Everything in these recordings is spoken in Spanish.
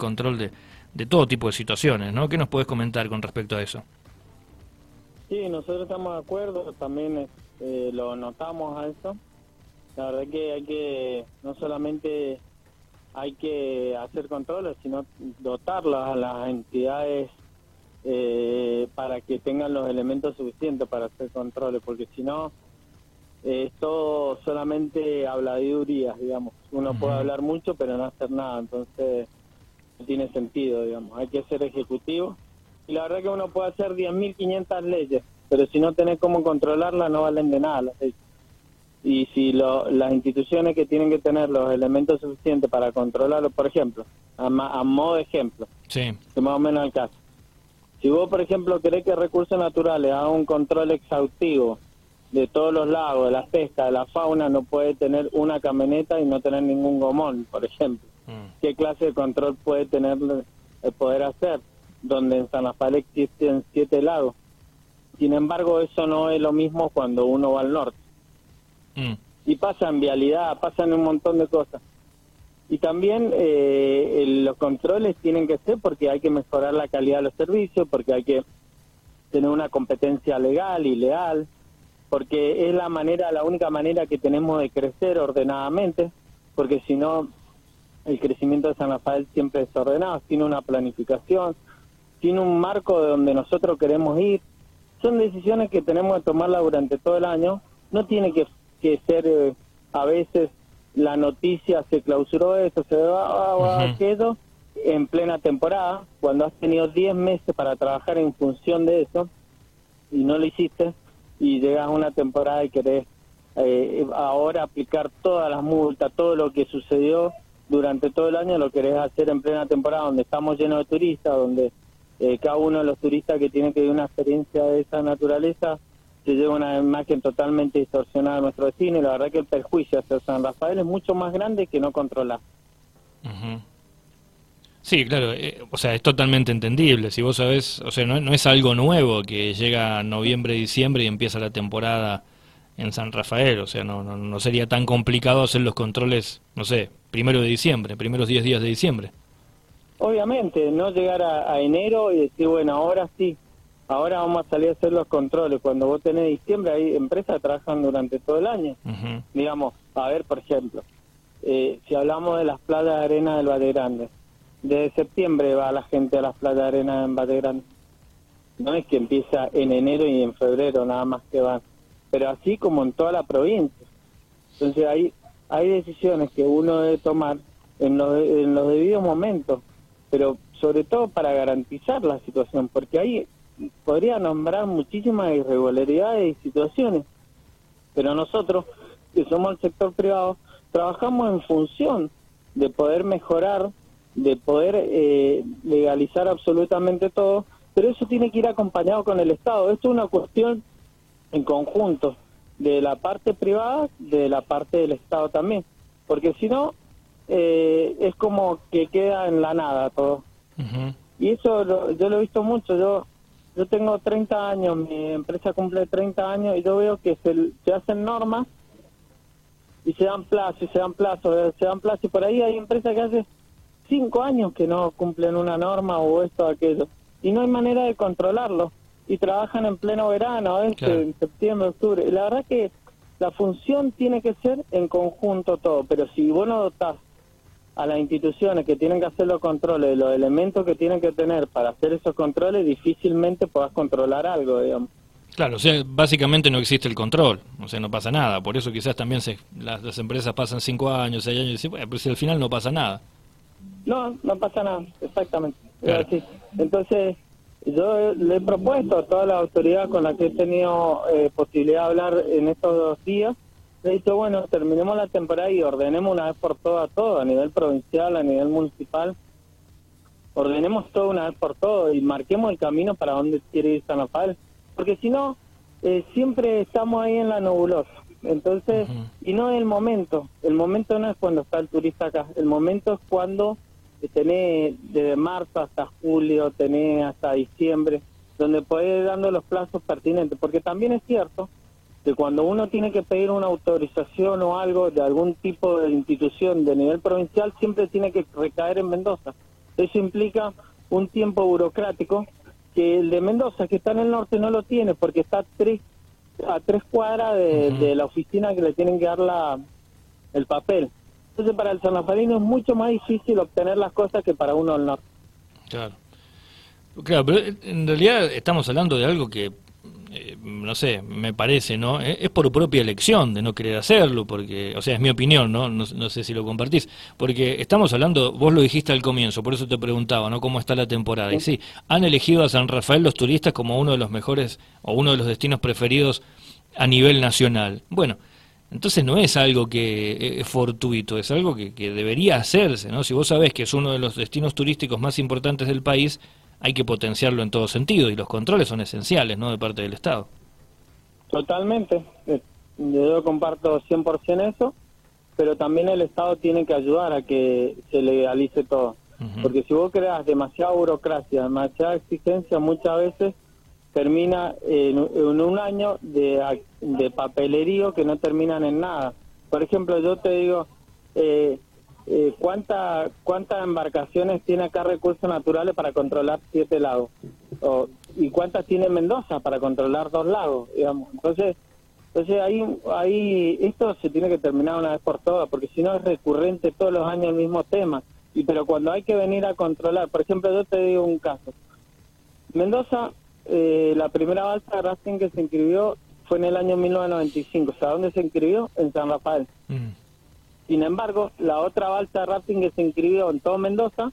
control de, de todo tipo de situaciones, ¿no? ¿Qué nos puedes comentar con respecto a eso? Sí, nosotros estamos de acuerdo, también eh, lo notamos a eso. La verdad que hay que, no solamente hay que hacer controles, sino dotarlas a las entidades eh, para que tengan los elementos suficientes para hacer controles, porque si no, eh, es todo solamente habladurías, digamos. Uno puede hablar mucho, pero no hacer nada, entonces no tiene sentido, digamos. Hay que ser ejecutivo. Y la verdad que uno puede hacer 10.500 leyes, pero si no tenés cómo controlarlas, no valen de nada las leyes. Y si lo, las instituciones que tienen que tener los elementos suficientes para controlarlo, por ejemplo, a, a modo de ejemplo, sí. que más o menos el caso. Si vos, por ejemplo, querés que Recursos Naturales haga un control exhaustivo de todos los lagos, de la pesca, de la fauna, no puede tener una camioneta y no tener ningún gomón, por ejemplo. Mm. ¿Qué clase de control puede tener, el poder hacer? Donde en San Rafael existen siete lagos. Sin embargo, eso no es lo mismo cuando uno va al norte. Mm. Y pasa en vialidad, pasan un montón de cosas. Y también eh, los controles tienen que ser porque hay que mejorar la calidad de los servicios, porque hay que tener una competencia legal y leal, porque es la manera, la única manera que tenemos de crecer ordenadamente, porque si no, el crecimiento de San Rafael siempre es ordenado, tiene una planificación, tiene un marco de donde nosotros queremos ir. Son decisiones que tenemos que tomarla durante todo el año. No tiene que, ser eh, a veces la noticia se clausuró esto, se va a quedó en plena temporada, cuando has tenido 10 meses para trabajar en función de eso y no lo hiciste, y llegas a una temporada y querés eh, ahora aplicar todas las multas, todo lo que sucedió durante todo el año, lo querés hacer en plena temporada donde estamos llenos de turistas, donde eh, cada uno de los turistas que tiene que vivir una experiencia de esa naturaleza se lleva una imagen totalmente distorsionada de nuestro destino y la verdad que el perjuicio hacia San Rafael es mucho más grande que no controlar. Sí, claro, eh, o sea, es totalmente entendible. Si vos sabés, o sea, no, no es algo nuevo que llega noviembre, diciembre y empieza la temporada en San Rafael. O sea, no, no, no sería tan complicado hacer los controles, no sé, primero de diciembre, primeros 10 días de diciembre. Obviamente, no llegar a, enero y decir, bueno, ahora sí, ahora vamos a salir a hacer los controles. Cuando vos tenés diciembre, hay empresas que trabajan durante todo el año. Digamos, a ver, por ejemplo, eh, si hablamos de las playas de arena del Valle Grande de septiembre va la gente a las playas de arena en Bategrán. No es que empieza en enero y en febrero nada más que van, pero así como en toda la provincia. Entonces hay, hay decisiones que uno debe tomar en los, en los debidos momentos, pero sobre todo para garantizar la situación, porque ahí podría nombrar muchísimas irregularidades y situaciones, pero nosotros, que somos el sector privado, trabajamos en función de poder mejorar de poder eh, legalizar absolutamente todo, pero eso tiene que ir acompañado con el Estado. Esto es una cuestión en conjunto de la parte privada, de la parte del Estado también, porque si no, eh, es como que queda en la nada todo. Y eso yo lo he visto mucho, yo yo tengo 30 años, mi empresa cumple 30 años y yo veo que se, se hacen normas y se dan plazos, y se dan plazos, se dan plazos y por ahí hay empresas que hacen cinco años que no cumplen una norma o esto o aquello. Y no hay manera de controlarlo. Y trabajan en pleno verano, en septiembre, octubre. la verdad que la función tiene que ser en conjunto todo. Pero si vos no dotás a las instituciones que tienen que hacer los controles, los elementos que tienen que tener para hacer esos controles, difícilmente podás controlar algo, digamos. Claro, o sea, básicamente no existe el control, o sea, no pasa nada. Por eso quizás también se, las, empresas pasan cinco años, seis años y dicen, bueno, pues al final no pasa nada. No, no pasa nada, exactamente. Entonces, yo le he propuesto a toda la autoridad con la que he tenido eh, posibilidad de hablar en estos dos días, le he dicho, bueno, terminemos la temporada y ordenemos una vez por todas todo, a nivel provincial, a nivel municipal, ordenemos todo una vez por todo y marquemos el camino para donde quiere ir San Rafael, porque si no, eh, siempre estamos ahí en la nebulosa. Entonces, y no es el momento, el momento no es cuando está el turista acá, el momento es cuando tenés desde marzo hasta julio, tenés hasta diciembre, donde podés ir dando los plazos pertinentes, porque también es cierto que cuando uno tiene que pedir una autorización o algo de algún tipo de institución de nivel provincial, siempre tiene que recaer en Mendoza. Eso implica un tiempo burocrático que el de Mendoza, que está en el norte, no lo tiene porque está tres, a tres cuadras de, la oficina que le tienen que dar la, el papel. Entonces para el sanlafarino es mucho más difícil obtener las cosas que para uno del norte. Claro. Claro, pero en realidad estamos hablando de algo que eh, no sé, me parece, ¿no? Eh, es por propia elección de no querer hacerlo, porque, o sea, es mi opinión, ¿no? ¿no? sé si lo compartís, porque estamos hablando, vos lo dijiste al comienzo, por eso te preguntaba, ¿no? ¿Cómo está la temporada? Y sí, han elegido a San Rafael los turistas como uno de los mejores o uno de los destinos preferidos a nivel nacional. Bueno, entonces no es algo que eh, es fortuito, es algo que, que debería hacerse, ¿no? Si vos sabés que es uno de los destinos turísticos más importantes del país, hay que potenciarlo en todo sentido y los controles son esenciales, ¿no?, de parte del Estado. Totalmente, eh, yo comparto 100% eso, pero también el Estado tiene que ayudar a que se legalice todo. Porque si vos creas demasiada burocracia, demasiada exigencia, muchas veces termina en, un año de, de papelerío que no terminan en nada. Por ejemplo, yo te digo, eh, eh, ¿cuánta, ¿cuántas embarcaciones tiene acá recursos naturales para controlar siete lagos? ¿Y cuántas tiene Mendoza para controlar dos lagos? Digamos? Entonces, entonces ahí, ahí esto se tiene que terminar una vez por todas, porque si no es recurrente todos los años el mismo tema. Y pero cuando hay que venir a controlar, por ejemplo, yo te digo un caso. Mendoza, eh, la primera balsa de Racing que se inscribió fue en el año 1995. O sea, ¿dónde se inscribió? En San Rafael. Mm. Sin embargo, la otra balsa de rafting que se inscribió en todo Mendoza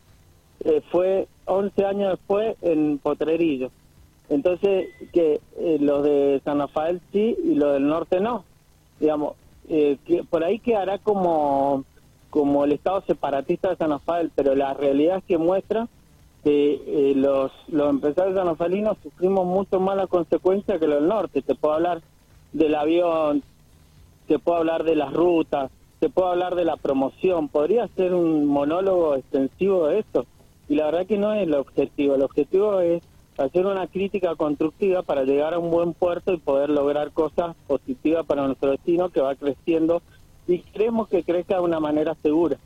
eh, fue 11 años después en Potrerillo. Entonces, que eh, los de San Rafael sí y los del norte no. Digamos, eh, por ahí quedará como, como el estado separatista de San Rafael, pero la realidad es que muestra que los, los empresarios sanafalinos sufrimos mucho más la consecuencia que los del norte. Te puedo hablar del avión, te puedo hablar de las rutas, se puede hablar de la promoción, podría ser un monólogo extensivo de esto. Y la verdad que no es el objetivo, el objetivo es hacer una crítica constructiva para llegar a un buen puerto y poder lograr cosas positivas para nuestro destino que va creciendo y queremos que crezca de una manera segura.